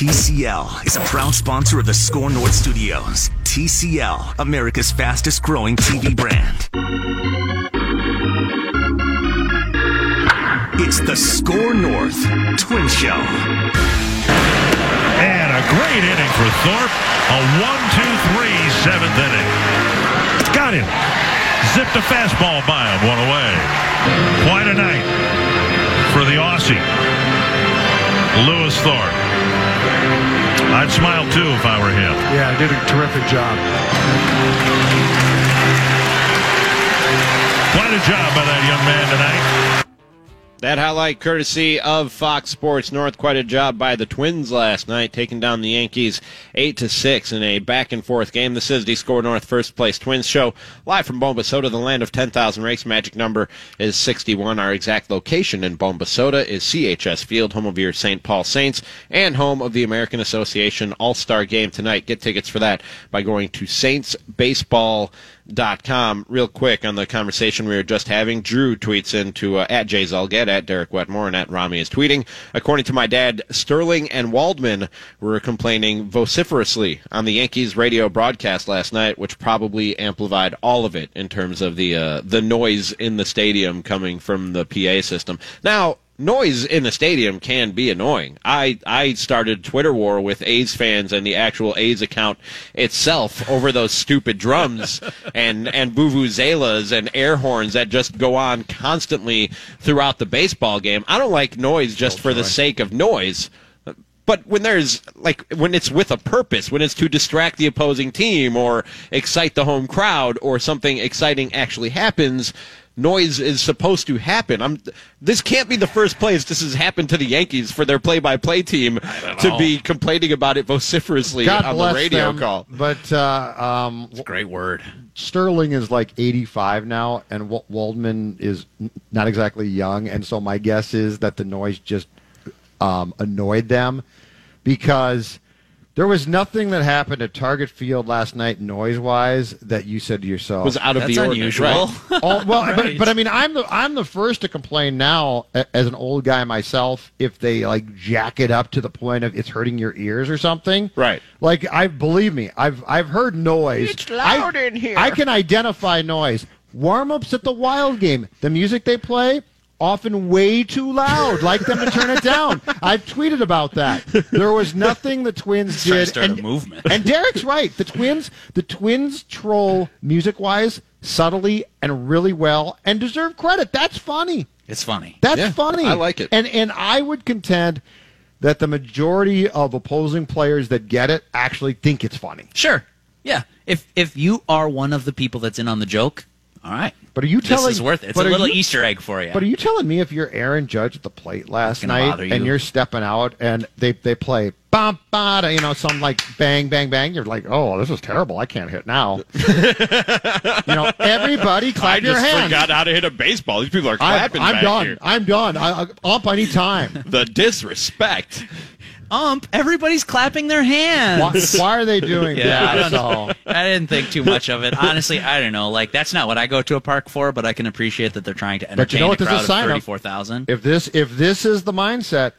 TCL is a proud sponsor of the Score North Studios. TCL, America's fastest growing TV brand. It's the Score North Twin Show. And a great inning for Thorpe. A one-two-three seventh inning. Got him. Zipped a fastball by him, one away. Quite a night for the Aussie. Lewis Thorpe. I'd smile too if I were him. Yeah, I did a terrific job. Quite a job by that young man tonight. That highlight courtesy of Fox Sports North. Quite a job by the Twins last night, taking down the Yankees eight to six in a back and forth game. This is the Score North First Place Twins show live from Bombasota, the land of 10,000 rakes. Magic number is 61. Our exact location in Bombasota is CHS Field, home of your St. Paul Saints and home of the American Association All Star Game tonight. Get tickets for that by going to Saints Baseball dot com. Real quick on the conversation we were just having drew tweets into uh, at jay Zulgad, at derek wetmore and at rami is tweeting according to my dad sterling and waldman were complaining vociferously on the yankees radio broadcast last night which probably amplified all of it in terms of the uh, the noise in the stadium coming from the pa system. Now noise in the stadium can be annoying. I I started Twitter war with A's fans and the actual A's account itself over those stupid drums and and vuvuzelas and air horns that just go on constantly throughout the baseball game. I don't like noise just oh, for the sake of noise. But when there's like when it's with a purpose, when it's to distract the opposing team or excite the home crowd or something exciting actually happens, noise is supposed to happen. I'm this can't be the first place this has happened to the Yankees for their play-by-play team to be complaining about it vociferously God on bless the radio them, call. But uh, um, Great word. Sterling is like 85 now, and Wa- Waldman is not exactly young, and so my guess is that the noise just um, annoyed them because there was nothing that happened at Target Field last night, noise-wise, that you said to yourself was out of That's the ordinary. unusual. Right. Oh, well, but, Right. but I mean, I'm the I'm the first to complain now as an old guy myself if they like jack it up to the point of it's hurting your ears or something. Right. Like I believe me, I've I've heard noise. It's loud I, in here. I can identify noise. Warm ups at the Wild game, the music they play. Often way too loud. Like them to turn it down. I've tweeted about that. There was nothing the Twins Trying to did. start a and- movement. and Derek's right. The twins, the twins troll music wise subtly and really well, and deserve credit. That's funny. It's funny. That's Yeah, funny. I like it. And and I would contend that the majority of opposing players that get it actually think it's funny. Sure. Yeah. If if you are one of the people that's in on the joke, all right. But are you telling? this is worth it. It's a little you- Easter egg for you. But are you telling me if you're Aaron Judge at the plate last night bother and you. you're stepping out and they they play bum ba you know some like bang bang bang you're like oh this is terrible I can't hit now you know everybody clap I your just hands forgot how to hit a baseball. These people are I, clapping I'm back done here. I'm done I, I, up I need time The disrespect. ump, everybody's clapping their hands. why, why are they doing Yeah, I don't know. I didn't think too much of it. Honestly, I don't know. Like that's not what I go to a park for, but I can appreciate that they're trying to But you entertain know what a this is a crowd of sign of? thirty-four thousand. if this if this is the mindset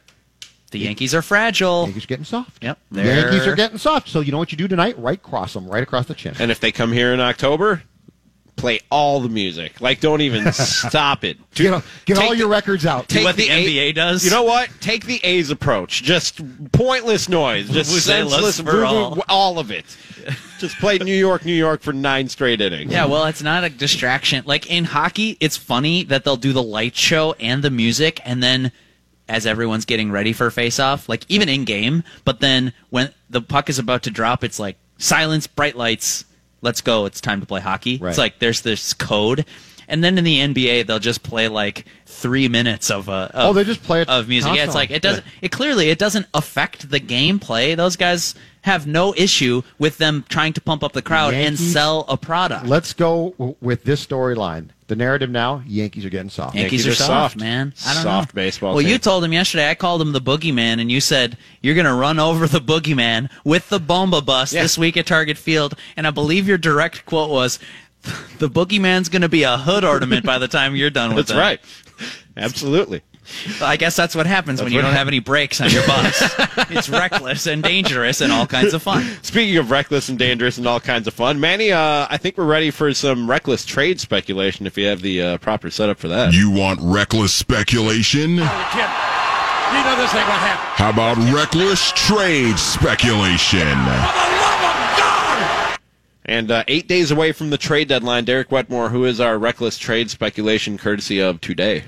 The Yankees are fragile. Yankees getting soft Yep, the Yankees are getting soft so you know what you do tonight right cross them right across the chin And if they come here in October, play all the music. Like, don't even stop it. get, get all your the- records out take what the A- NBA does? You know what? Take the A's approach. Just pointless noise. Just senseless. for all. all of it. Just play New York, New York for nine straight innings. Yeah, well, it's not a distraction. Like in hockey, it's funny that they'll do the light show and the music, and then as everyone's getting ready for face-off, like even in game, but then when the puck is about to drop, it's like silence, bright lights, let's go, it's time to play hockey. Right. It's like there's this code. And then in the NBA, they'll just play like three minutes of uh, of, Oh, they just play it of music. Yeah, it's like it doesn't. It clearly it doesn't affect the gameplay. Those guys have no issue with them trying to pump up the crowd and sell a product. let's go with this storyline the narrative now Yankees are getting soft Yankees, Yankees are are soft, soft. man. I don't Soft know. baseball Well, team. you told him yesterday. I called him the boogeyman, and you said you're going to run over the boogeyman with the bomba bus Yeah. this week at Target Field. And I believe your direct quote was, "The boogeyman's going to be a hood ornament by the time you're done with it. That's it." right. Absolutely. I guess that's what happens when you don't have any brakes on your bus. it's reckless and dangerous and all kinds of fun. Speaking of reckless and dangerous and all kinds of fun, Manny, uh, I think we're ready for some reckless trade speculation if you have the uh, proper setup for that. You want reckless speculation? Kid, you know this ain't gonna happen. How about reckless trade speculation? For the love of God! And uh, eight days away from the trade deadline, Derek Wetmore, who is our reckless trade speculation courtesy of today.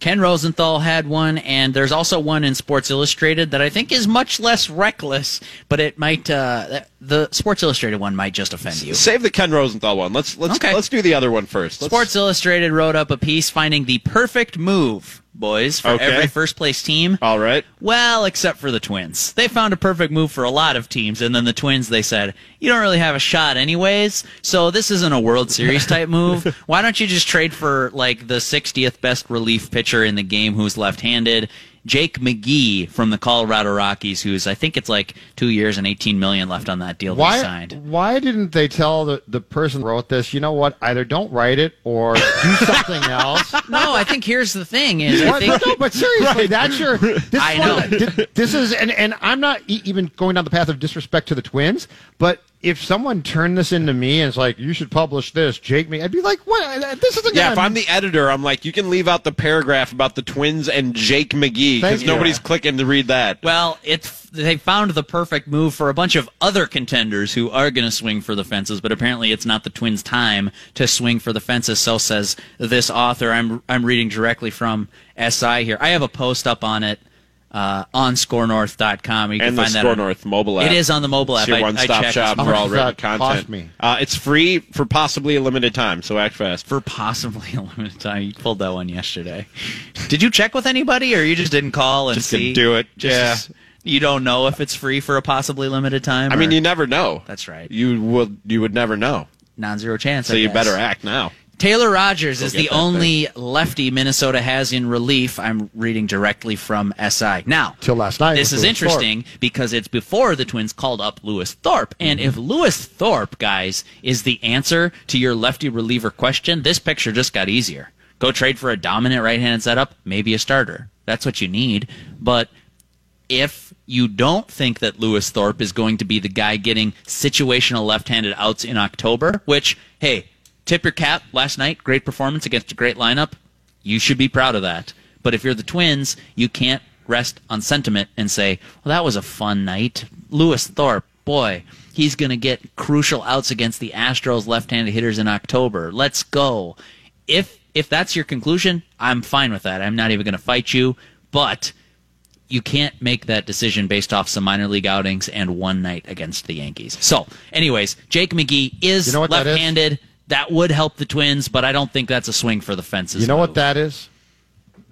Ken Rosenthal had one, and there's also one in Sports Illustrated that I think is much less reckless, but it might uh, the Sports Illustrated one might just offend you. Save the Ken Rosenthal one. Let's let's Okay. let's do the other one first. Let's- Sports Illustrated wrote up a piece finding the perfect move, boys, for Okay. every first place team. All right. Well, except for the Twins. They found a perfect move for a lot of teams, and then the Twins, they said, you don't really have a shot anyways, so this isn't a World Series type move. Why don't you just trade for, like, the 60th best relief pitcher in the game who's left handed? Jake McGee from the Colorado Rockies, who's, I think it's like two years and 18 million left on that deal that he Why, signed. why didn't they tell the, the person who wrote this, you know what, either don't write it or do something else? No, I think here's the thing is, I What? think, no, but seriously, that's your. This I is one know. of this is, and, and I'm not e- even going down the path of disrespect to the twins, but if someone turned this into me and it's like, you should publish this, Jake me, I'd be like, what? Uh, this isn't Yeah, if I'm the editor, I'm like, you can leave out the paragraph about the Twins and Jake McGee because nobody's clicking to read that. Well, it's they found the perfect move for a bunch of other contenders who are going to swing for the fences, but apparently it's not the Twins' time to swing for the fences. So says this author. I'm I'm reading directly from SI here. I have a post up on it uh, on ScoreNorth.com. You can and the find that Score on- North mobile app. It is on the mobile It's app. your I- I one-stop checked. shop for all written content. me? Uh, it's free for possibly a limited time, so act fast. for possibly a limited time. You pulled that one yesterday. Did you check with anybody, or you just didn't call and Just see? didn't do it. Just, You don't know if it's free for a possibly limited time. I mean, you never know. That's right. You would you would never know. non-zero chance. So I you guess. better act now. Taylor Rogers is the that only lefty Minnesota has in relief. I'm reading directly from SI. Now, Till last night This is Lewis interesting because it's before the Twins called up Lewis Thorpe. And mm-hmm. if Lewis Thorpe, guys, is the answer to your lefty reliever question, this picture just got easier. Go trade for a dominant right-handed setup, maybe a starter. That's what you need. But if you don't think that Lewis Thorpe is going to be the guy getting situational left-handed outs in October, which, hey, tip your cap last night, great performance against a great lineup. You should be proud of that. But if you're the Twins, you can't rest on sentiment and say, well, that was a fun night. Lewis Thorpe, boy, he's going to get crucial outs against the Astros left-handed hitters in October. Let's go. If if that's your conclusion, I'm fine with that. I'm not even going to fight you, but you can't make that decision based off some minor league outings and one night against the Yankees. So, anyways, Jake McGee is You know is? That would help the Twins, but I don't think that's a swing for the fences. You know what that is?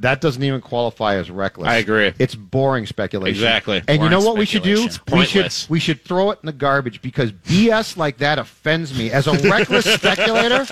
That doesn't even qualify as reckless. I agree. It's boring speculation. Exactly. And you know what we should do? speculation. We should we should throw it in the garbage because BS like that offends me. As a reckless speculator,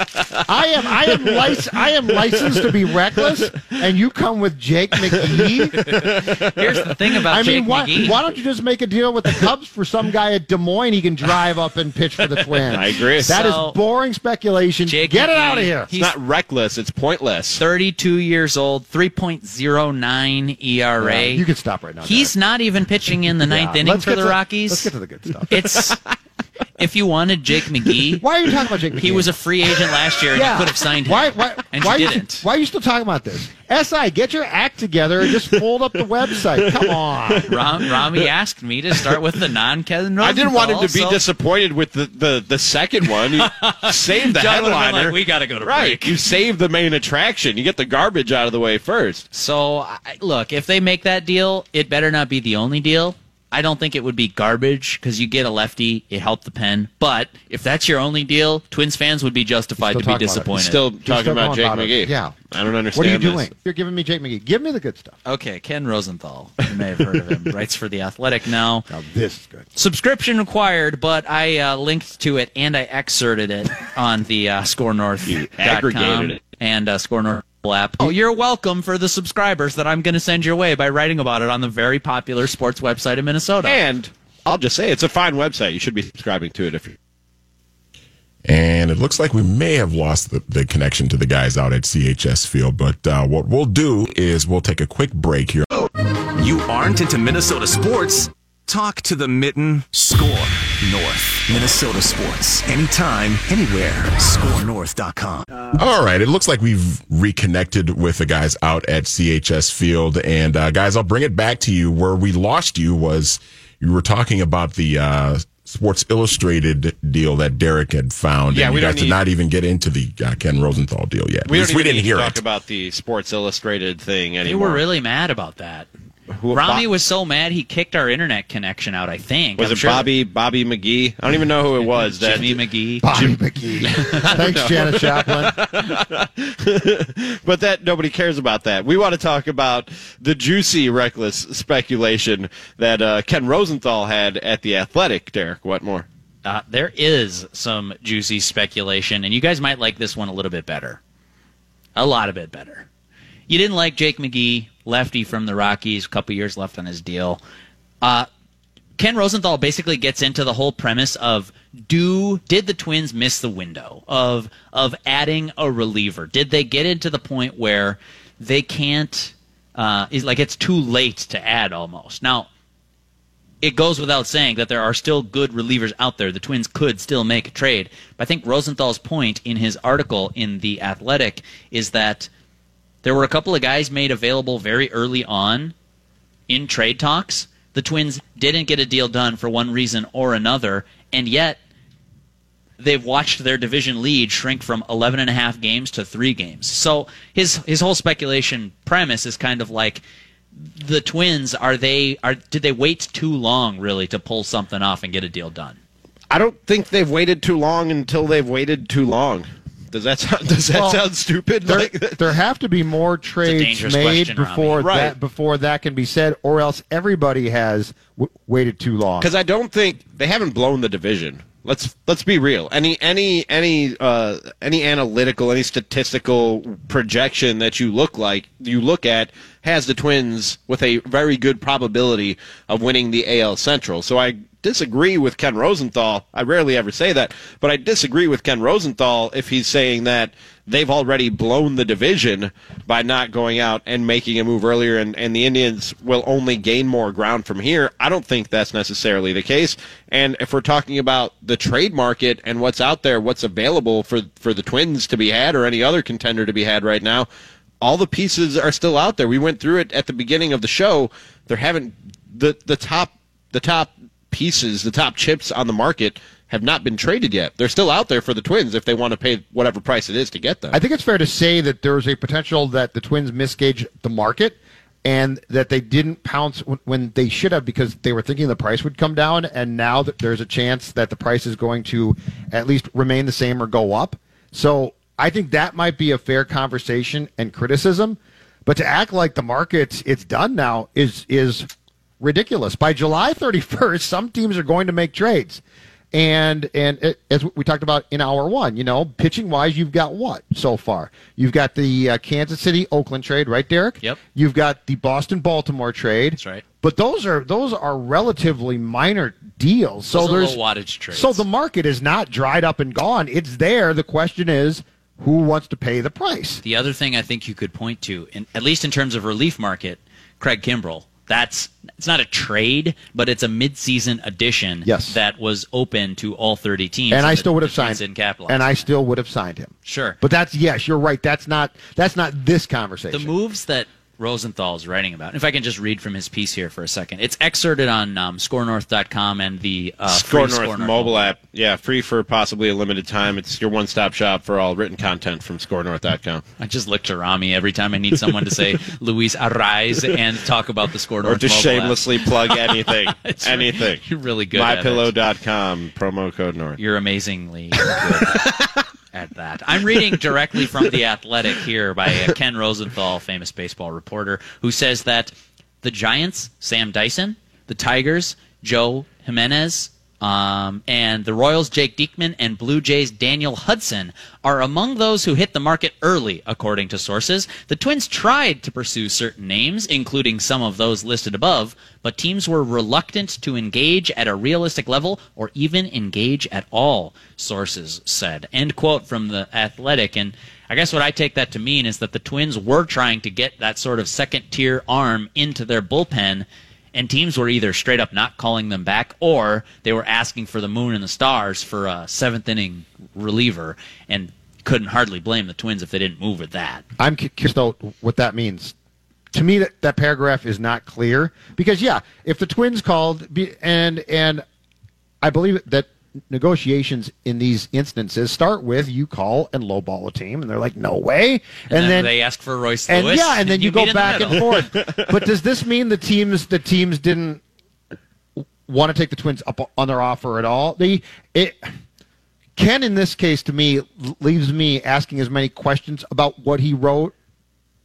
I am I am lic- I am licensed to be reckless, and you come with Jake McGee. Here's the thing about I Jake mean, why, McGee. why don't you just make a deal with the Cubs for some guy at Des Moines he can drive up and pitch for the Twins? I agree. That is So- boring speculation. Jake Get it out of here. It's He's not reckless. It's pointless. 32 years old, 3.09 ERA. Yeah, you can stop right now. He's not even pitching in the ninth Yeah, inning for the to- Rockies. Let's get to the good stuff. It's if you wanted Jake McGee, Why are you talking about Jake McGee? he was a free agent last year, and you could have signed him. Why? Why? and why you are didn't. why are you still talking about this? Si, get your act together and just fold up the website. Come on. Ram, Rami asked me to start with the non-Kevin I didn't want him to be so disappointed with the, the, the second one. You saved the John headliner. like, we got to go to right. break. You saved the main attraction. You get the garbage out of the way first. So, I, look, if they make that deal, it better not be the only deal. I don't think it would be garbage because you get a lefty, it helped the pen. But if that's your only deal, Twins fans would be justified to be talking about it. disappointed. Still You're talking still about Jake about it. McGee. Yeah. I don't understand What are you this. doing? You're giving me Jake McGee. Give me the good stuff. Okay, Ken Rosenthal. You may have heard of him. Writes for The Athletic now. Now this is good. Subscription required, but I uh, linked to it and I excerpted it on the uh, ScoreNorth. You aggregated it. And uh, ScoreNorth app. Oh, you're welcome for the subscribers that I'm going to send your way by writing about it on the very popular sports website in Minnesota. And I'll just say it's a fine website. You should be subscribing to it if you're. And it looks like we may have lost the, the connection to the guys out at CHS Field. But uh, what we'll do is we'll take a quick break here. You aren't into Minnesota sports? Talk to the Mitten. Score North. Minnesota sports. Anytime, anywhere. ScoreNorth.com. All right. It looks like we've reconnected with the guys out at CHS Field. And uh, guys, I'll bring it back to you. Where we lost you was you were talking about the uh, Sports Illustrated deal that Derek had found. Yeah, and we you don't did not even get into the uh, Ken Rosenthal deal yet. We, don't least we didn't need hear to talk it. about the Sports Illustrated thing They anymore. were really mad about that. Who- Rami Bo- was so mad he kicked our internet connection out. I think Was I'm it sure- Bobby Bobby McGee? I don't even know who it was. That Jimmy McGee? Bobby McGee. Thanks, Janis Joplin. but that nobody cares about that. We want to talk about the juicy, reckless speculation that uh, Ken Rosenthal had at the Athletic. Derek, Wetmore? Uh, there is some juicy speculation, and you guys might like this one a little bit better. A lot of bit better. You didn't like Jake McGee, lefty from the Rockies, a couple years left on his deal. Uh, Ken Rosenthal basically gets into the whole premise of do did the Twins miss the window of of adding a reliever? Did they get into the point where they can't uh, is like it's too late to add almost now? it goes without saying that there are still good relievers out there. The Twins could still make a trade. But I think Rosenthal's point in his article in The Athletic is that there were a couple of guys made available very early on in trade talks. The Twins didn't get a deal done for one reason or another, and yet they've watched their division lead shrink from 11 and a half games to 3 games. So his his whole speculation premise is kind of like the Twins are they are did they wait too long really to pull something off and get a deal done? I don't think they've waited too long until they've waited too long. Does that sound, does that Well, sound stupid? There, Like- there have to be more trades made before Right. that before that can be said, or else everybody has w- waited too long. because I don't think they haven't blown the division. Let's let's be real. Any any any uh, any analytical, any statistical projection that you look like you look at has the Twins with a very good probability of winning the AL Central. So I disagree with Ken Rosenthal. I rarely ever say that, but I disagree with Ken Rosenthal if he's saying that they've already blown the division by not going out and making a move earlier and, and the Indians will only gain more ground from here. I don't think that's necessarily the case. And if we're talking about the trade market and what's out there, what's available for, for the Twins to be had or any other contender to be had right now, all the pieces are still out there. We went through it at the beginning of the show. There haven't the the top the top pieces, the top chips on the market have not been traded yet. They're still out there for the Twins if they want to pay whatever price it is to get them. I think it's fair to say that there's a potential that the Twins misgauged the market and that they didn't pounce when- when they should have because they were thinking the price would come down, and now that there's a chance that the price is going to at least remain the same or go up. So I think that might be a fair conversation and criticism. But to act like the market it's done now is is ridiculous. By July 31st, some teams are going to make trades. And and it, as we talked about in hour one, you know, pitching wise, you've got what so far? You've got the uh, Kansas City Oakland trade, right, Derek? Yep. You've got the Boston Baltimore trade. That's right. But those are those are relatively minor deals. So Those there's wattage trades. So the market is not dried up and gone. It's there. The question is, who wants to pay the price? The other thing I think you could point to, in, at least in terms of relief market, Craig Kimbrel. That's it's not a trade, but it's a midseason addition Yes. that was open to all 30 teams. and I still would have signed didn't and I still would have signed him. Sure. But that's yes, you're right. That's not that's not this conversation. The moves that Rosenthal is writing about. If I can just read from his piece here for a second, it's excerpted on um, ScoreNorth.com and the uh, Score free North mobile app. Yeah, free for possibly a limited time. It's your one stop shop for all written content from scorenorth.com. I just look to Rami every time I need someone to say Luis Arise and talk about the Score Or North just mobile app. shamelessly plug anything. Anything. You're really good. MyPillow.com, promo code North. You're amazingly good at that. I'm reading directly from The Athletic here by Ken Rosenthal, famous baseball reporter, who says that the Giants, Sam Dyson, the Tigers, Joe Jimenez, Um, and the Royals' Jake Diekman and Blue Jays' Daniel Hudson are among those who hit the market early, according to sources. The Twins tried to pursue certain names, including some of those listed above, but teams were reluctant to engage at a realistic level or even engage at all, sources said. End quote from the Athletic. And I guess what I take that to mean is that the Twins were trying to get that sort of second tier arm into their bullpen and teams were either straight up not calling them back or they were asking for the moon and the stars for a seventh inning reliever and couldn't hardly blame the twins if they didn't move with that I'm cu- curious though what that means. To me, that, that paragraph is not clear because yeah, if the Twins called and and I believe that negotiations in these instances start with you call and lowball a team and they're like no way. And, then, they ask for Royce and Lewis. yeah and then you, meet go back and forth. But does this mean the teams the teams didn't want to take the twins up on their offer at all? They it ken in this case to me leaves me asking as many questions about what he wrote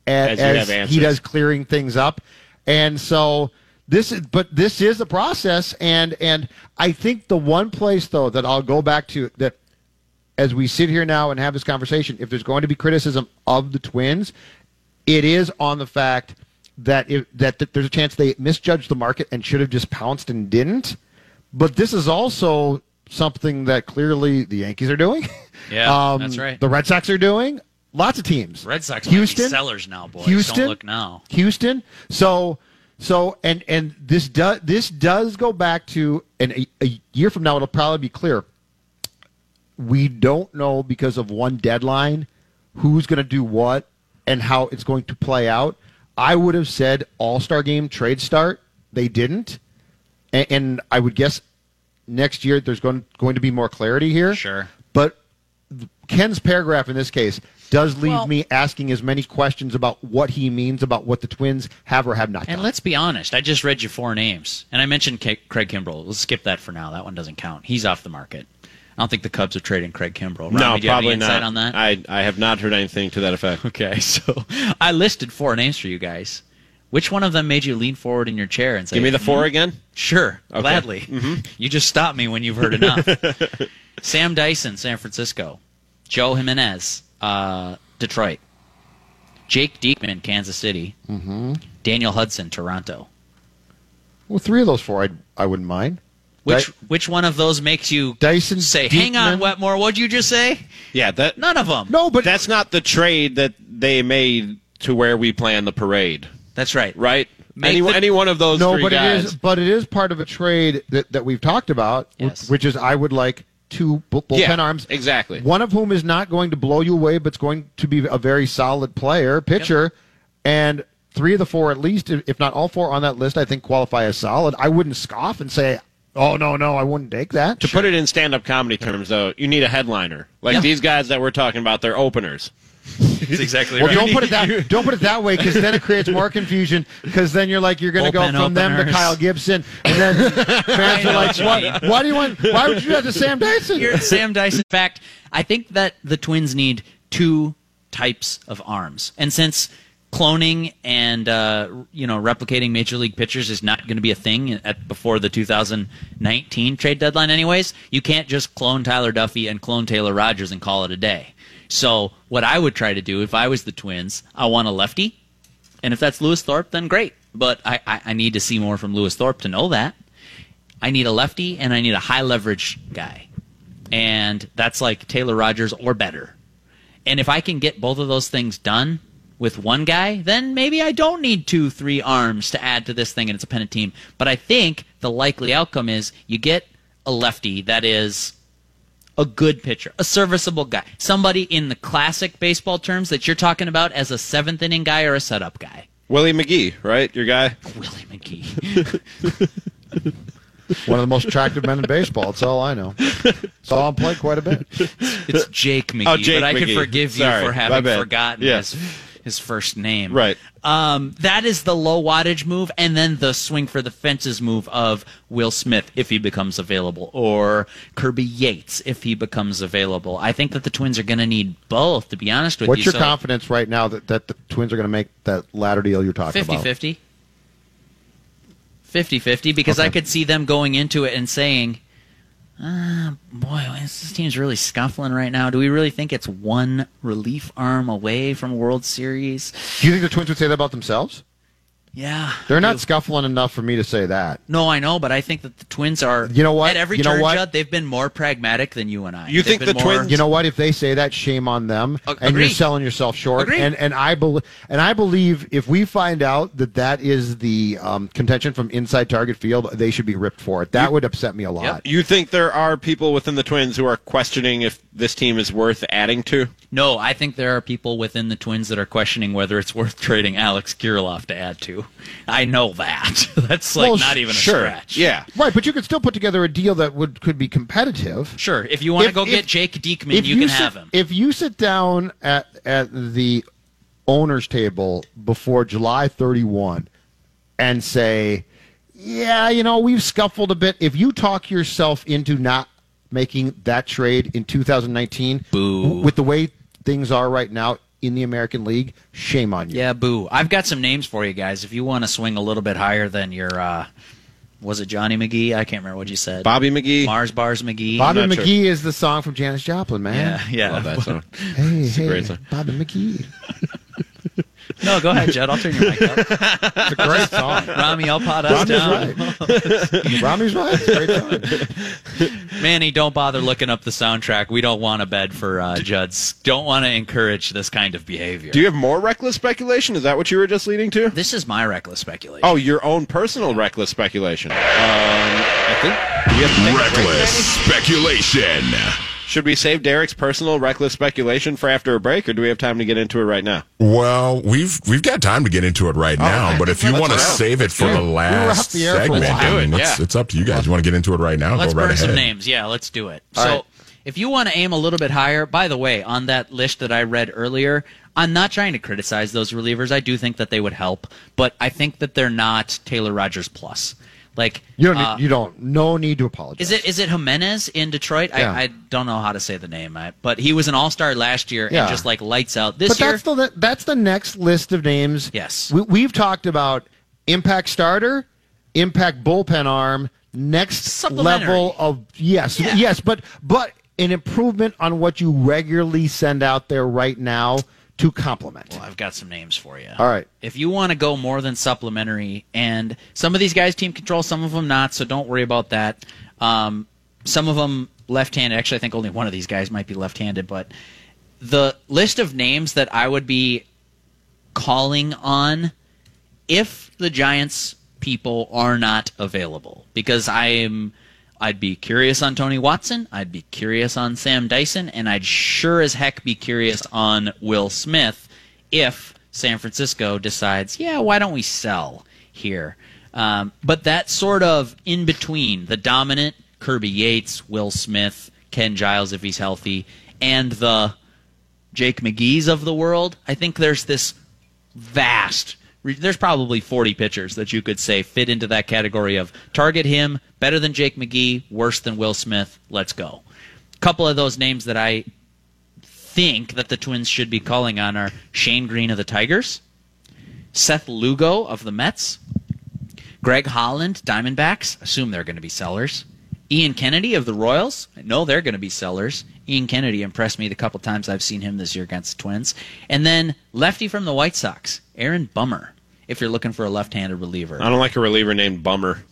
as, As as he does clearing things up. And so this is but this is a process and and i think the one place though that i'll go back to that as we sit here now and have this conversation, if there's going to be criticism of the Twins, it is on the fact that if, that, that there's a chance they misjudged the market and should have just pounced and didn't. But this is also something that clearly the Yankees are doing. Yeah, um, that's right. The Red Sox are doing. Lots of teams. Red Sox Houston sellers now, boys. Houston, Don't look now. Houston. So, so, and and this does this does go back to, and a, a year from now it'll probably be clear. We don't know because of one deadline who's going to do what and how it's going to play out. I would have said All Star Game trade start. They didn't, and, and I would guess next year there's going going to be more clarity here. Sure. but Ken's paragraph in this case does leave Well- me asking as many questions about what he means about what the Twins have or have not And done. let's be honest, I just read you four names, and I mentioned K- Craig Kimbrel. Let's skip that for now. That one doesn't count. He's off the market. I don't think the Cubs are trading Craig Kimbrel. no, Robbie, do you have probably any insight not. on that? I I have not heard anything to that effect. Okay, so I listed four names for you guys. Which one of them made you lean forward in your chair and say, Give me the "Hmm, four again. Sure, Okay. gladly. You just stop me when you've heard enough. Sam Dyson, San Francisco. Joe Jimenez, uh, Detroit. Jake Diekman, Kansas City. Mm-hmm. Daniel Hudson, Toronto. well, three of those four, I'd, I wouldn't mind. Which Dy- which one of those makes you Dyson, say, "Hang on, Diekman? Wetmore, what'd you just say"? Yeah, that None of them. No, but that's not the trade that they made to where we plan the parade, That's right. right? Make Any, the- any one of those no, three but guys. it is, but it is part of a trade that, that we've talked about, wh- Yes. which is I would like two bu- bullpen Yeah, arms, exactly. One of whom is not going to blow you away, but it's going to be a very solid player, pitcher, and three of the four, at least, if if not all four on that list, I think qualify as solid. I wouldn't scoff and say, "Oh no, no, I wouldn't take that." To put it in stand-up comedy terms, though, you need a headliner. Like Yeah. these guys that we're talking about, they're openers. That's exactly Well, don't put it that don't put it that way because then it creates more confusion. Because then you're like you're going to go Bullpen from them to. Kyle Gibson, and then fans are like, what? Why do you want? Why would you have to Sam Dyson?" You're Sam Dyson. In fact, I think that the Twins need two types of arms, and since cloning and uh, you know replicating major league pitchers is not going to be a thing at before the 2019 trade deadline, anyways, you can't just clone Tyler Duffey and clone Taylor Rogers and call it a day. So what I would try to do if I was the Twins, I want a lefty, and if that's Lewis Thorpe, then great. But I, I, I need to see more from Lewis Thorpe to know that. I need a lefty and I need a high leverage guy. And that's like Taylor Rogers or better. And if I can get both of those things done with one guy, then maybe I don't need two, three arms to add to this thing and it's a pennant team. But I think the likely outcome is you get a lefty that is a good pitcher, a serviceable guy, somebody in the classic baseball terms that you're talking about as a seventh inning guy or a setup guy. Willie McGee, right? Your guy. Willie McGee. One of the most attractive men in baseball. That's all I know. Saw him play quite a bit. It's Jake oh, McGee, Oh, Jake but I can forgive you Sorry, for having forgotten Yeah. his, his first name. Right. Um, that is the low wattage move, and then the swing for the fences move of Will Smith if he becomes available, or Kirby Yates if he becomes available. I think that the Twins are going to need both, to be honest with What's you. What's your So, confidence right now that, that the Twins are going to make that latter deal you're talking 50 about? 50. 50 50 50 because I could see them going into it and saying, Uh, boy, this team's really scuffling right now. Do we really think it's one relief arm away from World Series? Do you think the Twins would say that about themselves? Yeah. They're I not do. scuffling enough for me to say that. No, I know, but I think that the Twins are. You know what? At every You know turn, what? Judd, they've been more pragmatic than you and I. You They've think the more- Twins- You know what? If they say that, shame on them, Ag- and you're selling yourself short. Agreed. And and I believe and I believe if we find out that that is the um, contention from inside target field, they should be ripped for it. That would upset me a lot. You think there are people within the Twins who are questioning if this team is worth adding to? No, I think there are people within the Twins that are questioning whether it's worth trading Alex Kirilloff to add to. I know that. That's like Well, not even a Sure. stretch. Yeah. Right, but you could still put together a deal that would could be competitive. Sure. If you want to go if- get Jake Diekman, If you, can sit, have him. If you sit down at at the owners table before July 31 and say, "Yeah, you know, we've scuffled a bit." If you talk yourself into not making that trade in 2019, Boo. with the way things are right now in the American League, shame on you. Yeah, boo. I've got some names for you guys. If you want to swing a little bit higher than your, uh, was it Johnny McGee? I can't remember what you said. Bobby McGee. Mars Bars McGee. Bobby I'm not McGee is the song from Janis Joplin, man. yeah. Love that song. Hey, hey, great song. Bobby McGee. No, go ahead, Judd. I'll turn your mic up. It's a great song. Rami, I'll pot us Rami's down. right. Rami's right. It's a great song. Manny, don't bother looking up the soundtrack. We don't want a bed for uh, Judd's. Don't want to encourage this kind of behavior. Do you have more reckless speculation? Is that what you were just leading to? this is my reckless speculation. Oh, your own personal reckless speculation. Um, I think. Do we have to take a break, Reckless Manny? speculation. Should we save Derek's personal reckless speculation for after a break, or do we have time to get into it right now? Well, we've we've got time to get into it right oh, now, but if you want to save it for the last off the air for a segment, while. I mean, Do it, it's, it's up to you guys. You want to get into it right now? Let's Go right burn ahead. some names. Yeah, let's do it. All so, right. if you want to aim a little bit higher, by the way, on that list that I read earlier, I'm not trying to criticize those relievers. I do think that they would help, but I think that they're not Taylor Rogers plus. Like You don't. uh, you don't. No need to apologize. Is it is it Jimenez in Detroit? Yeah. I, I don't know how to say the name, I, but he was an All Star last year Yeah. and just like lights out. This But year, that's the that's the next list of names. Yes. we, we've talked about impact starter, impact bullpen arm, next level of yes, Yeah. yes, but but an improvement on what you regularly send out there right now to complement. Well, I've got some names for you. All right. If you want to go more than supplementary, and some of these guys team control, some of them not, so don't worry about that. Um, some of them left-handed. Actually, I think only one of these guys might be left-handed. But the list of names that I would be calling on if the Giants people are not available, because I am. I'd be curious on Tony Watson. I'd be curious on Sam Dyson, and I'd sure as heck be curious on Will Smith if San Francisco decides, yeah, why don't we sell here? Um, but that sort of in between the dominant Kirby Yates, Will Smith, Ken Giles if he's healthy, and the Jake McGee's of the world, I think there's this vast. There's probably 40 pitchers that you could say fit into that category of target him better than Jake McGee, worse than Will Smith. Let's go. A couple of those names that I think that the Twins should be calling on are Shane Greene of the Tigers, Seth Lugo of the Mets, Greg Holland, Diamondbacks. Assume they're going to be sellers. Ian Kennedy of the Royals. I know they're going to be sellers. Ian Kennedy impressed me the couple times I've seen him this year against the Twins. And then lefty from the White Sox, Aaron Bummer. If you're looking for a left-handed reliever, I don't like a reliever named Bummer.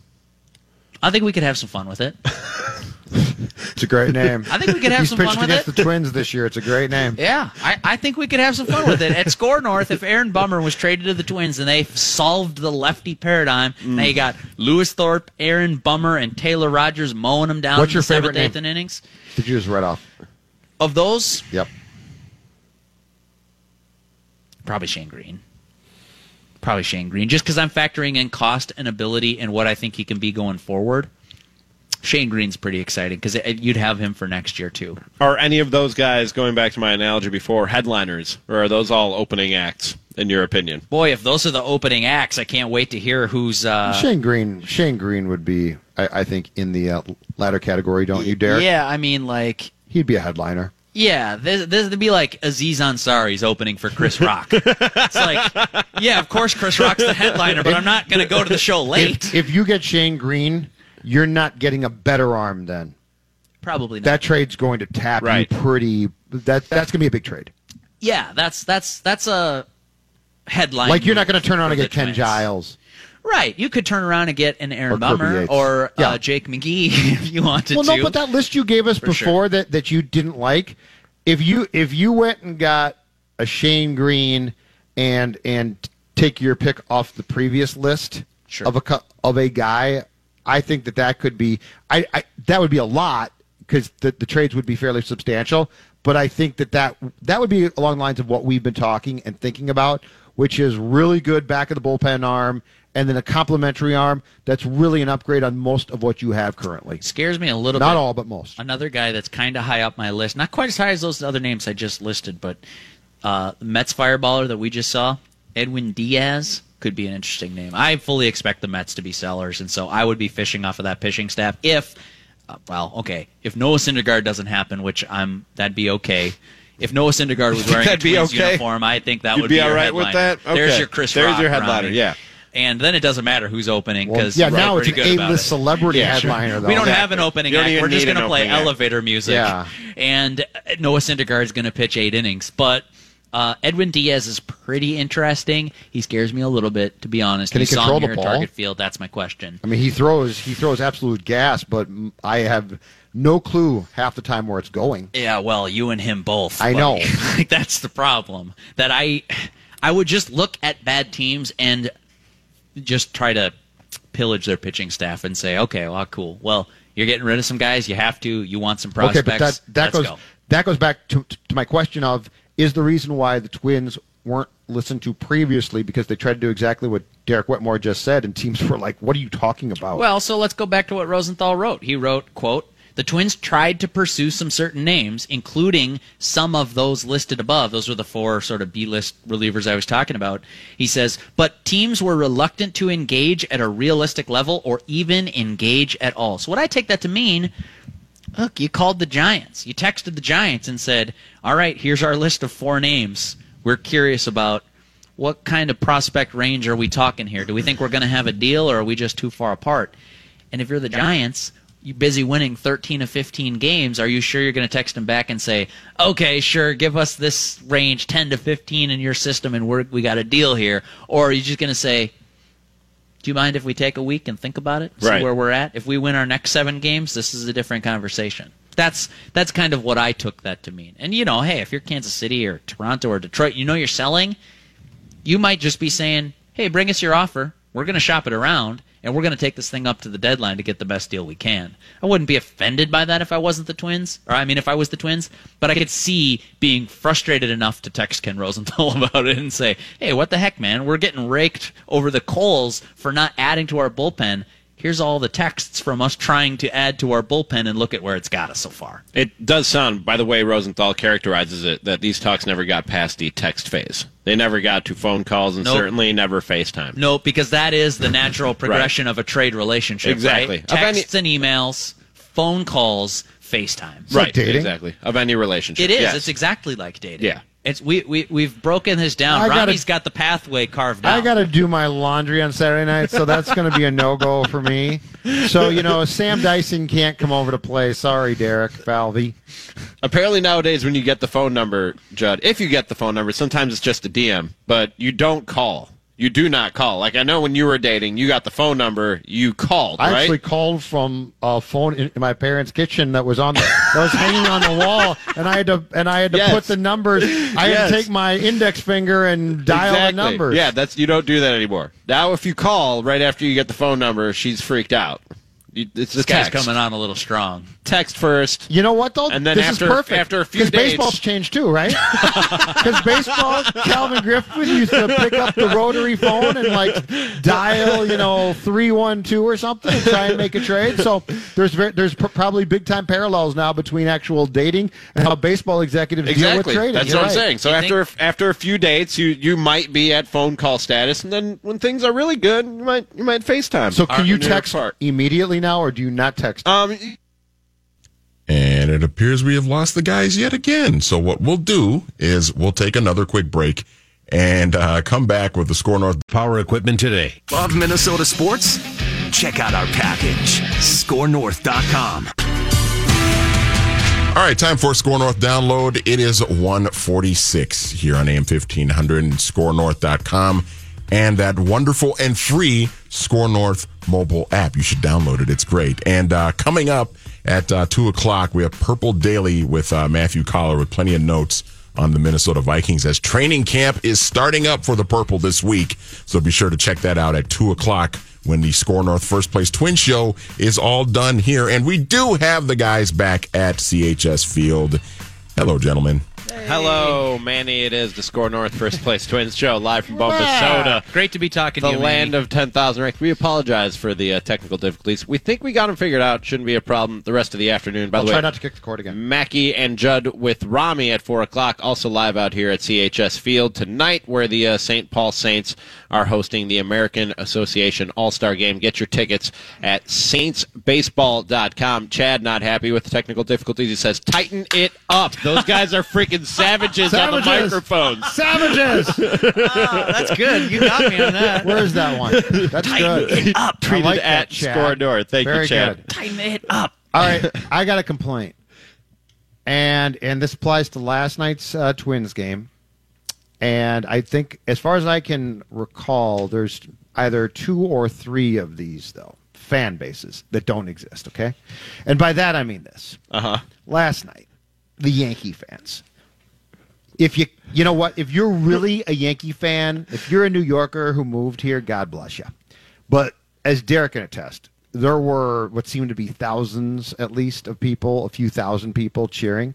I think we could have some fun with it. It's a great name. I think we could have He's some pitched fun with against it. the Twins this year. It's a great name. Yeah, I, I think we could have some fun with it. At Score North, if Aaron Bummer was traded to the Twins and they solved the lefty paradigm, mm. now you got Lewis Thorpe, Aaron Bummer, and Taylor Rogers mowing them down What's in your the seventh, favorite eighth, and innings. Did you just read off? Of those, Yep. probably Shane Greene. Probably Shane Greene, just because I'm factoring in cost and ability and what I think he can be going forward. Shane Greene's pretty exciting because you'd have him for next year too. Are any of those guys, going back to my analogy before, headliners, or are those all opening acts, in your opinion? Boy, if those are the opening acts, I can't wait to hear who's. Uh, Shane Greene. Shane Greene would be, I, I think, in the uh, latter category. Don't you, Derek? Yeah, I mean, like, He'd be a headliner. yeah, this this would be like Aziz Ansari's opening for Chris Rock. it's like, yeah, of course Chris Rock's the headliner, but I'm not going to go to the show late. If, if you get Shane Greene, you're not getting a better arm then. Probably not. that trade's going to tap Right. you pretty. That that's going to be a big trade. yeah, that's that's that's a headline. Like you're not going to turn around and get Ken Twins. Giles. Right. You could turn around and get an Aaron Or Bummer or Yeah. uh, Jake McGee if you wanted Well, to. Well, no, but that list you gave us For before sure. that that you didn't like, if you if you went and got a Shane Greene and and take your pick off the previous list Sure. of a of a guy, I think that that could be I, I that would be a lot because the, the trades would be fairly substantial. But I think that, that that would be along the lines of what we've been talking and thinking about, which is really good back of the bullpen arm and then a complementary arm that's really an upgrade on most of what you have currently. scares me a little bit. Not bit. all, but most. Another guy that's kind of high up my list, not quite as high as those other names I just listed, but uh, Mets fireballer that we just saw, Edwin Diaz, could be an interesting name. I fully expect the Mets to be sellers, and so I would be fishing off of that pitching staff if, uh, well, okay, if Noah Syndergaard doesn't happen, which I'm, that'd be okay. If Noah Syndergaard was wearing a Twins okay? uniform, I think that You'd would be be, all your with that? There's your Chris There's Rock, your headliner, Ronnie. yeah. And then it doesn't matter who's opening Well, because yeah, now it's an A-list it. celebrity Yeah, sure. headliner, though. We don't Exactly. have an opening act. We're just going to play opening act. elevator music. Yeah. And Noah Syndergaard is going to pitch eight innings. But uh, Edwin Diaz is pretty interesting. He scares me a little bit, to be honest. Can he saw control the ball? Target Field. That's my question. I mean, he throws he throws absolute gas, but I have no clue half the time where it's going. Yeah, well, you and him both. I know. like that's the problem. That I, I would just look at bad teams and just try to pillage their pitching staff and say, okay, well, cool. Well, you're getting rid of some guys. You have to. You want some prospects. Okay, but that that Let's goes go. that goes back to, to my question of is the reason why the Twins weren't listened to previously because they tried to do exactly what Derek Wetmore just said, and teams were like, "What are you talking about?" Well, so let's go back to what Rosenthal wrote. He wrote, quote, the Twins tried to pursue some certain names, including some of those listed above. Those were the four sort of B-list relievers I was talking about. He says, but teams were reluctant to engage at a realistic level or even engage at all. So what I take that to mean, look, you called the Giants. You texted the Giants and said, all right, here's our list of four names. We're curious about what kind of prospect range are we talking here? Do we think we're going to have a deal or are we just too far apart? And if you're the Giants, you're busy winning 13 of 15 games. Are you sure you're going to text them back and say, okay, sure, give us this range 10 to 15 in your system and we're, we got a deal here? Or are you just going to say, do you mind if we take a week and think about it? See Right. where we're at? If we win our next seven games, this is a different conversation. That's that's kind of what I took that to mean. And you know, hey, if you're Kansas City or Toronto or Detroit, you know you're selling, you might just be saying, "Hey, bring us your offer. We're going to shop it around, and we're going to take this thing up to the deadline to get the best deal we can." I wouldn't be offended by that if I wasn't the Twins, or I mean, if I was the Twins, but I could see being frustrated enough to text Ken Rosenthal about it and say, "Hey, what the heck, man? We're getting raked over the coals for not adding to our bullpen." Here's all the texts from us trying to add to our bullpen, and look at where it's got us so far. It does sound, by the way Rosenthal characterizes it, that these talks never got past the text phase. They never got to phone calls and Nope. certainly never FaceTime. No, because that is the natural progression of a trade relationship. Exactly. Right? Of any- Texts and emails, phone calls, FaceTime. like right, dating. exactly. Of any relationship. It is. Yes. It's exactly like dating. Yeah. It's we we we've broken this down. I gotta- Ronnie's got the pathway carved out. I got to do my laundry on Saturday night, so that's going to be a no go for me. So you know, Sam Dyson can't come over to play. Sorry, Derek Falvey. Apparently nowadays, when you get the phone number, Judd, if you get the phone number, sometimes it's just a DM, but you don't call. You do not call. Like I know when you were dating, you got the phone number, you called, I right? actually called from a phone in, my parents' kitchen that was on the, that was hanging on the wall, and I had to and I had to Yes. put the numbers. I had to take my index finger and dial exactly. the numbers. Yeah, that's you don't do that anymore. Now, if you call right after you get the phone number, she's freaked out. You, it's this the guy's text. coming on a little strong. Text first. You know what though? And then this after- is perfect. after a few because baseball's changed too, right? Because baseball, Calvin Griffith used to pick up the rotary phone and like dial, you know, three one two or something and try and make a trade. So there's ver- there's pr- probably big time parallels now between actual dating and how baseball executives deal with Exactly. trading. That's You're what I'm saying. So You after after a few dates, you you might be at phone call status, and then when things are really good, you might you might FaceTime. So can When you text immediately now, or do you not text? Um, And it appears we have lost the guys yet again. So what we'll do is we'll take another quick break and uh, come back with the Score North Power equipment today. Love Minnesota sports? Check out our package, scorenorth.com. All right, time for Score North download. It is 146 here on AM 1500 and scorenorth.com and that wonderful and free Score North mobile app. You should download it. It's great. And uh, coming up at uh, 2 o'clock, we have Purple Daily with uh, Matthew Coller with plenty of notes on the Minnesota Vikings as training camp is starting up for the Purple this week. So be sure to check that out at 2 o'clock when the Score North First Place Twin Show is all done here. And we do have the guys back at CHS Field. Hello, gentlemen. Hello, Manny. It is the SKOR North First Place Twins show live from Minnesota. Great to be talking The to you, The land Manny. of 10,000 ranked. We apologize for the uh, technical difficulties. We think we got them figured out. Shouldn't be a problem the rest of the afternoon. By I'll the way, try not to kick the cord again. Mackey and Judd with Rami at 4 o'clock. Also live out here at CHS Field tonight, where the uh, St. Paul Saints are hosting the American Association All Star Game. Get your tickets at saintsbaseball.com. Chad not happy with the technical difficulties. He says, tighten it up. Those guys are freaking savages, on the Savages. microphones. Savages! Oh, that's good. You got me on that. Where's that one? That's good. it up. I Tweeted like at that, Chad. SKOR North. Thank Very you, Chad. good. Tighten it up. All right, I got a complaint, and and this applies to last night's uh, Twins game. And I think, as far as I can recall, there's either two or three of these though fan bases that don't exist. Okay, and by that I mean this. Uh huh. Last night, the Yankee fans. If you you know what, if you're really a Yankee fan, if you're a New Yorker who moved here, God bless you. But as Derek can attest, there were what seemed to be thousands at least of people, a few thousand people cheering.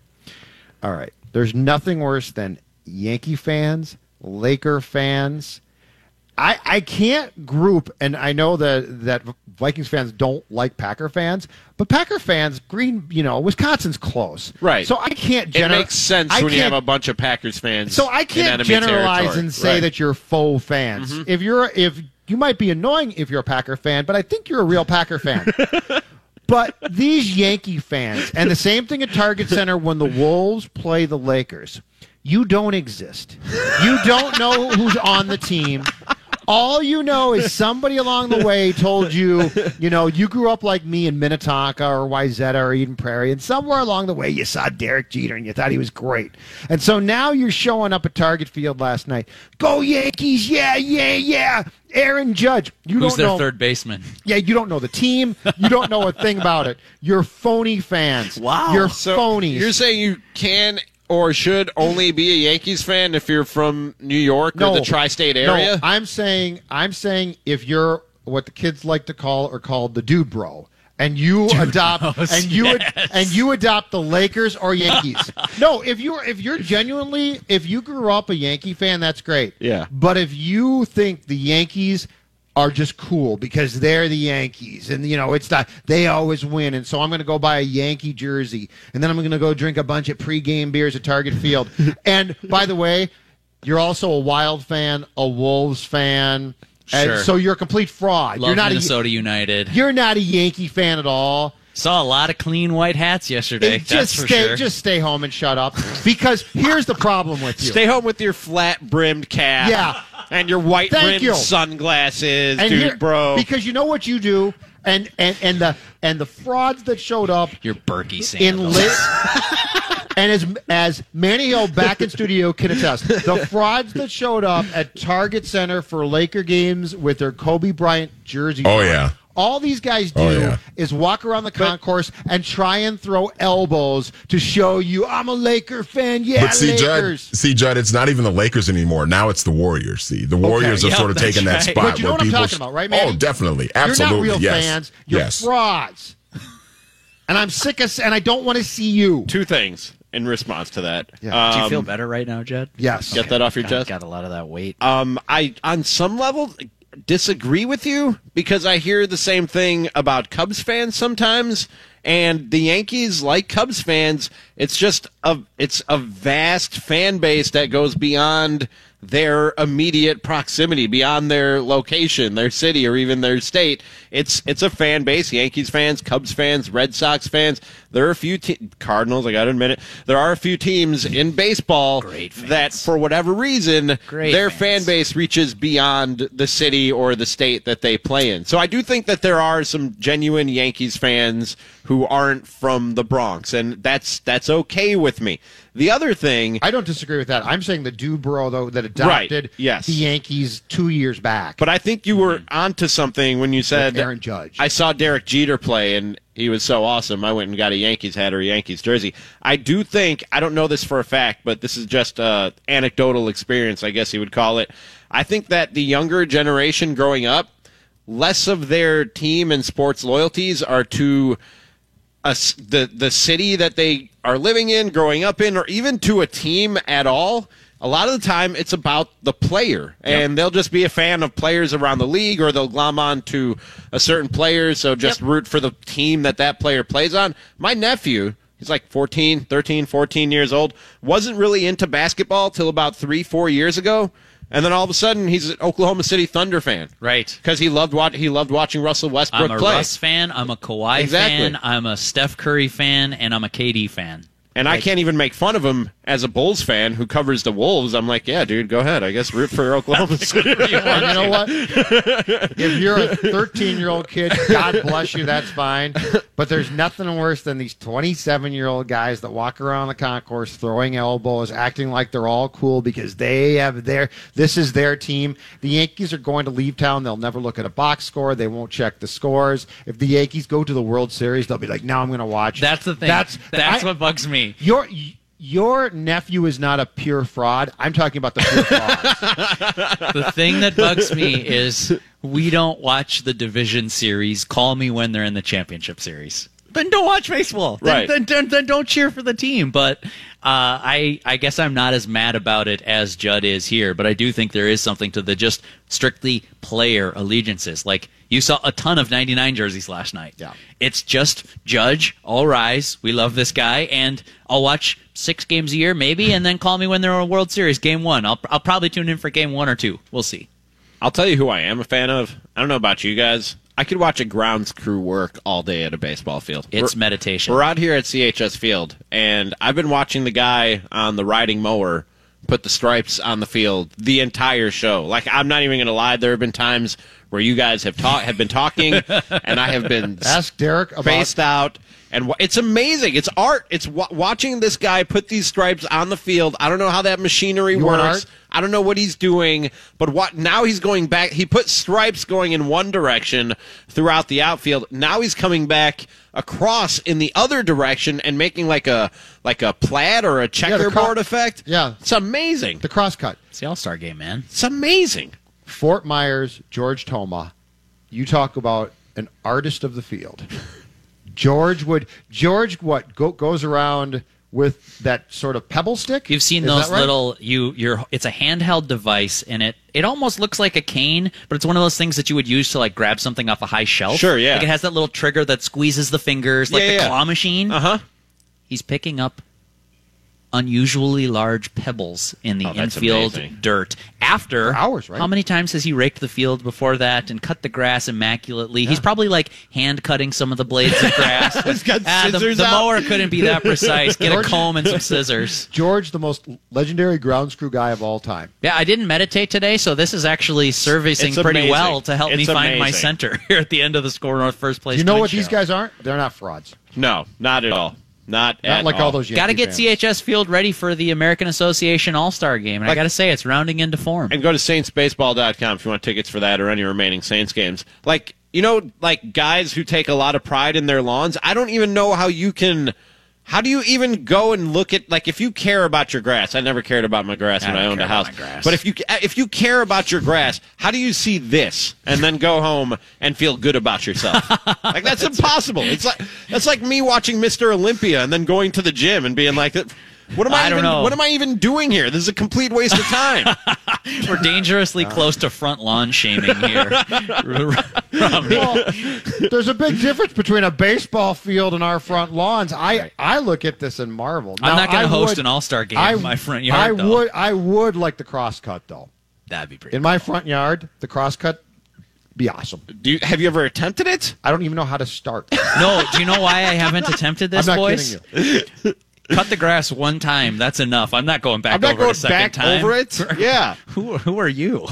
All right. There's nothing worse than Yankee fans, Laker fans. I, I can't group, and I know that, that Vikings fans don't like Packer fans, but Packer fans, Green, you know, Wisconsin's close. Right. So I can't It makes sense when you have a bunch of Packers fans. So I can't generalize territory. and say Right. that you're faux fans. Mm-hmm. If you're if you might be annoying if you're a Packer fan, but I think you're a real Packer fan. but these Yankee fans, and the same thing at Target Center when the Wolves play the Lakers, you don't exist. You don't know who's on the team. All you know is somebody along the way told you, you know, you grew up like me in Minnetonka or Wayzata or Eden Prairie, and somewhere along the way you saw Derek Jeter and you thought he was great. And so now you're showing up at Target Field last night. Go Yankees! Yeah, yeah, yeah! Aaron Judge. You Who's don't their know. third baseman? Yeah, you don't know the team. You don't know a thing about it. You're phony fans. Wow. You're So phonies. You're saying you can or should only be a Yankees fan if you're from New York or the tri-state area? No, I'm saying I'm saying if you're what the kids like to call or called the dude bro. And you adopt bros, and you ad- and you adopt the Lakers or Yankees. no, if you're if you're genuinely if you grew up a Yankee fan, that's great. Yeah. But if you think the Yankees are just cool because they're the Yankees and you know it's not they always win and so I'm going to go buy a Yankee jersey and then I'm going to go drink a bunch of pregame beers at Target Field. and by the way, you're also a Wild fan, a Wolves fan, and Sure. so you're a complete fraud. Love you're not Minnesota United. you're not a Yankee fan at all. Saw a lot of clean white hats yesterday. It- that's just for stay sure. just stay home and shut up because here's the problem with you. Stay home with your flat brimmed cap. Yeah. And your white Thank rimmed you. sunglasses, and dude, here- bro. Because you know what you do, and and and the and the frauds that showed up Your Berkey in sandals. lit. And as as Manny Hill back in studio can attest, the frauds that showed up at Target Center for Laker games with their Kobe Bryant jerseys. Oh, on, yeah. All these guys do Oh, yeah. is walk around the concourse and try and throw elbows to show you I'm a Laker fan. Yeah, But see, Judd, Lakers. see, Judd, it's not even the Lakers anymore. Now it's the Warriors. See, the Warriors have Yep, sort of that's taken that spot But you know where what I'm people. talking about, right, Manny? Oh, definitely, absolutely, You're not real yes, fans. You're yes. frauds. and I'm sick of, and I don't want to see you. Two things in response to that. Yeah. Do you Um, feel better right now, Jed? Yes. Get that off your God, chest. Got a lot of that weight. Um, I on some level disagree with you because I hear the same thing about Cubs fans sometimes, and the Yankees, like Cubs fans, it's just a it's a vast fan base that goes beyond their immediate proximity, beyond their location, their city, or even their state. It's it's a fan base: Yankees fans, Cubs fans, Red Sox fans. There are a few te- Cardinals. I got to admit it. There are a few teams in baseball that, for whatever reason, Great their fans. fan base reaches beyond the city or the state that they play in. So I do think that there are some genuine Yankees fans who aren't from the Bronx, and that's that's okay with me. The other thing, I don't disagree with that. I'm saying the Dubrow though that adopted yes. the Yankees two years back. but I think you were mm-hmm. onto something when you said With Aaron Judge. I saw Derek Jeter play, and he was so awesome. I went and got a Yankees hat or a Yankees jersey. I do think I don't know this for a fact, but this is just a anecdotal experience, I guess you would call it. I think that the younger generation growing up, less of their team and sports loyalties are to a the the city that they are living in, growing up in, or even to a team at all. A lot of the time, it's about the player, and they'll just be a fan of players around the league, or they'll glom on to a certain player, so just root for the team that that player plays on. My nephew, he's like 14, 13, 14 years old, wasn't really into basketball till about three, four years ago, and then all of a sudden, he's an Oklahoma City Thunder fan Right. because he loved he loved watching Russell Westbrook I'm a play. Russ fan. I'm a Kawhi Exactly. fan. I'm a Steph Curry fan, and I'm a KD fan. And I can't even make fun of him as a Bulls fan who covers the Wolves. I'm like, yeah, dude, go ahead. I guess root for Oklahoma City. And you know what? if you're a 13 year old kid, God bless you, that's fine. But there's nothing worse than these 27 year old guys that walk around the concourse throwing elbows, acting like they're all cool because they have their, this is their team. The Yankees are going to leave town. They'll never look at a box score. They won't check the scores. If the Yankees go to the World Series, they'll be like, now I'm going to watch. That's the thing. That's, That's I- what bugs me. Your, your nephew is not a pure fraud. I'm talking about the pure fraud. the thing that bugs me is we don't watch the division series. Call me when they're in the championship series. Then don't watch baseball. Then, Right. then, then, then don't cheer for the team. But uh, I, I guess I'm not as mad about it as Judd is here. But I do think there is something to the just strictly player allegiances. Like you saw a ton of 99 jerseys last night. Yeah. It's just Judge, all rise. We love this guy, and I'll watch six games a year, maybe, and then call me when they're a World Series game one. I'll, I'll probably tune in for game one or two. We'll see. I'll tell you who I am a fan of. I don't know about you guys. I could watch a grounds crew work all day at a baseball field. It's We're- meditation. We're out here at CHS Field, and I've been watching the guy on the riding mower put the stripes on the field the entire show. Like I'm not even going to lie. There have been times where you guys have talked have been talking, and I have been Ask Derek about spaced out. And wa- it's amazing. It's art. It's wa- watching this guy put these stripes on the field. I don't know how that machinery You works. I don't know what he's doing, but what now he's going back. He put stripes going in one direction throughout the outfield. Now he's coming back across in the other direction and making like a like a plaid or a the cro- checkerboard effect. Yeah. it's amazing. the crosscut. It's the All Star game, man. It's amazing. Fort Myers, George Toma. You talk about an artist of the field. George would George what go, goes around with that sort of pebble stick. You've seen Is those right? little you you're it's a handheld device and it it almost looks like a cane, but it's one of those things that you would use to like grab something off a high shelf. Sure, yeah. Like it has that little trigger that squeezes the fingers like Yeah, the yeah. claw machine. Uh huh. He's picking up unusually large pebbles in the Oh, infield amazing. dirt. After For hours, right? How many times has he raked the field before that and cut the grass immaculately? He's probably like hand cutting some of the blades of grass. He's got Ah, the- scissors the, out. mower couldn't be that precise. Get a comb and some scissors. George, the most legendary ground screw guy of all time. Yeah, I didn't meditate today, so this is actually servicing pretty well to help me It's find my center here at the end of the SKOR North first place. Do you know Twin what these guys aren't? They're not frauds. No, not at all. Not Not at like all, all those. Got to get fans. CHS Field ready for the American Association All Star game, and I got to say it's rounding into form. And go to saintsbaseball.com if you want tickets for that or any remaining Saints games. Like, you know, like guys who take a lot of pride in their lawns, I don't even know how you can. How do you even go and look at like if you care about your grass? I never cared about my grass I when I owned a house. about my grass. But if you if you care about your grass, how do you see this and then go home and feel good about yourself? like that's impossible. It's like that's like me watching Mr. Olympia and then going to the gym and being like, What am I, I don't even, know. What am I even doing here? This is a complete waste of time. We're dangerously uh. close to front lawn shaming here. Well, there's a big difference between a baseball field and our front lawns. I, I look at this and marvel. I'm not going to host would- an all-star game I, in my front yard. I though. would I would like the cross cut though. That'd be pretty. In my front yard, the cross cut be awesome. Do you, have you ever attempted it? I don't even know how to start. No, do you know why I haven't attempted this, I'm not boys? kidding you. Cut the grass one time. That's enough. I'm not going back I'm not over going it a second back time. over it. Yeah. Who, who are you?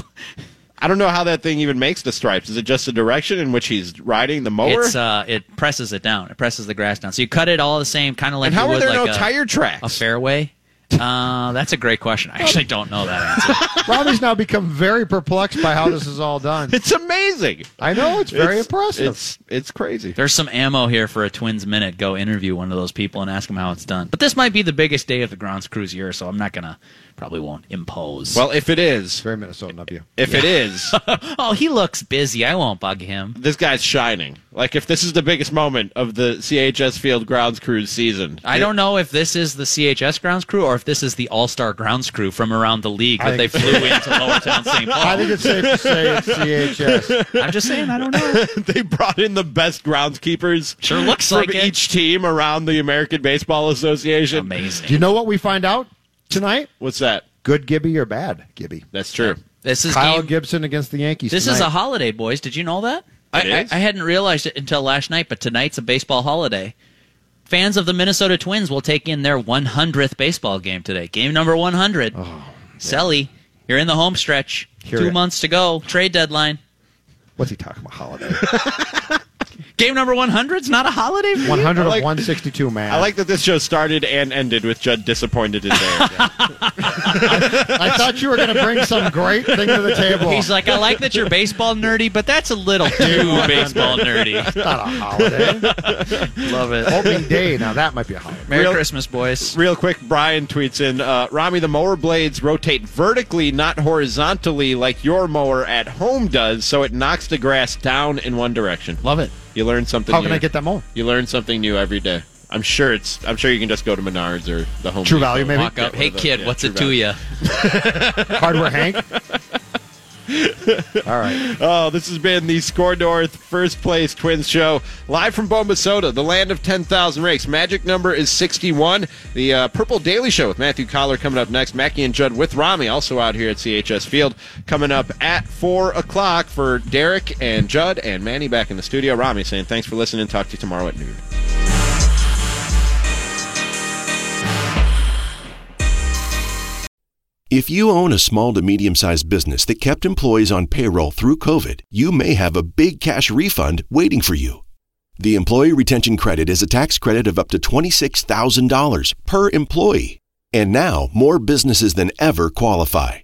I don't know how that thing even makes the stripes. Is it just the direction in which he's riding the mower? It's uh, it presses it down. It presses the grass down. So you cut it all the same, kind of like and how you are would there like no a, tire tracks? a fairway. Uh, that's a great question. I actually don't know that answer. Robbie's now become very perplexed by how this is all done. It's amazing. I know it's very It's- impressive. It's it's crazy. There's some ammo here for a Twins minute. Go interview one of those people and ask them how it's done. But this might be the biggest day of the grounds cruise year, so I'm not gonna probably won't impose. Well, if it is, very Minnesotan of you. if it is, oh, he looks busy. I won't bug him. this guy's shining. Like if this is the biggest moment of the CHS Field Grounds crew season, I don't know if this is the CHS grounds crew or if this is the All Star grounds crew from around the league I that they flew into Lowertown St. Paul. I Paul. think it's safe to say it's CHS. I'm just saying, I don't know. they brought in the best groundskeepers. Sure looks from like it. each team around the American Baseball Association. Amazing. Do you know what we find out tonight? What's that? Good Gibby or bad Gibby? That's true. This is Kyle game- Gibson against the Yankees. This is a holiday, boys. Did you know that? I, It I, is? I hadn't realized it until last night, but tonight's a baseball holiday. Fans of the Minnesota Twins will take in their 100th baseball game today. Game number 100. Oh, Selly, you're in the home stretch. Hear Two it. months to go. Trade deadline. What's he talking about? Holiday. Game number 100's not a holiday for you? 100 like- of 162, man. I like that this show started and ended with Judd disappointed in there. I thought you were going to bring some great thing to the table. He's like, I like that you're baseball nerdy, but that's a little too baseball nerdy. It's not a holiday. Love it. Opening day. Now that might be a holiday. Merry Real- Christmas, boys. Real quick, Brian tweets in, uh, Rami, the mower blades rotate vertically, not horizontally like your mower at home does, so it knocks the grass down in one direction. Love it. You learn something How new. can I get that more? You learn something new every day. I'm sure it's. I'm sure you can just go to Menards or the Home True Depot. Value, maybe? Walk up. Yeah, Hey, kid, those, yeah, what's True it to you? Hardware Hank? All right. Oh, this has been the SKOR North First Place Twins Show, live from Bombasota, the land of 10,000 rakes. Magic number is 61. The uh, Purple Daily Show with Matthew Coller coming up next. Mackey and Judd with Rami, also out here at CHS Field, coming up at 4 o'clock for Derek and Judd and Manny back in the studio. Rami saying thanks for listening. Talk to you tomorrow at noon. If you own a small to medium sized business that kept employees on payroll through COVID, you may have a big cash refund waiting for you. The Employee Retention Credit is a tax credit of up to $26,000 per employee. And now more businesses than ever qualify.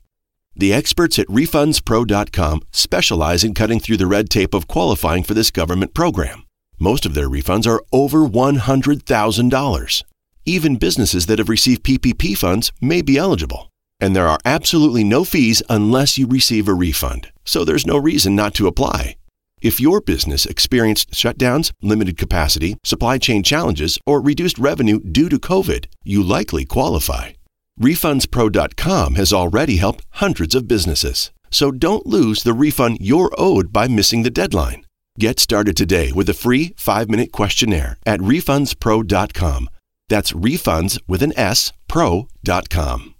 The experts at RefundsPro.com specialize in cutting through the red tape of qualifying for this government program. Most of their refunds are over $100,000. Even businesses that have received PPP funds may be eligible. And there are absolutely no fees unless you receive a refund. So there's no reason not to apply. If your business experienced shutdowns, limited capacity, supply chain challenges, or reduced revenue due to COVID, you likely qualify. RefundsPro.com has already helped hundreds of businesses. So don't lose the refund you're owed by missing the deadline. Get started today with a free 5-minute questionnaire at RefundsPro.com. That's refunds with an S, pro.com.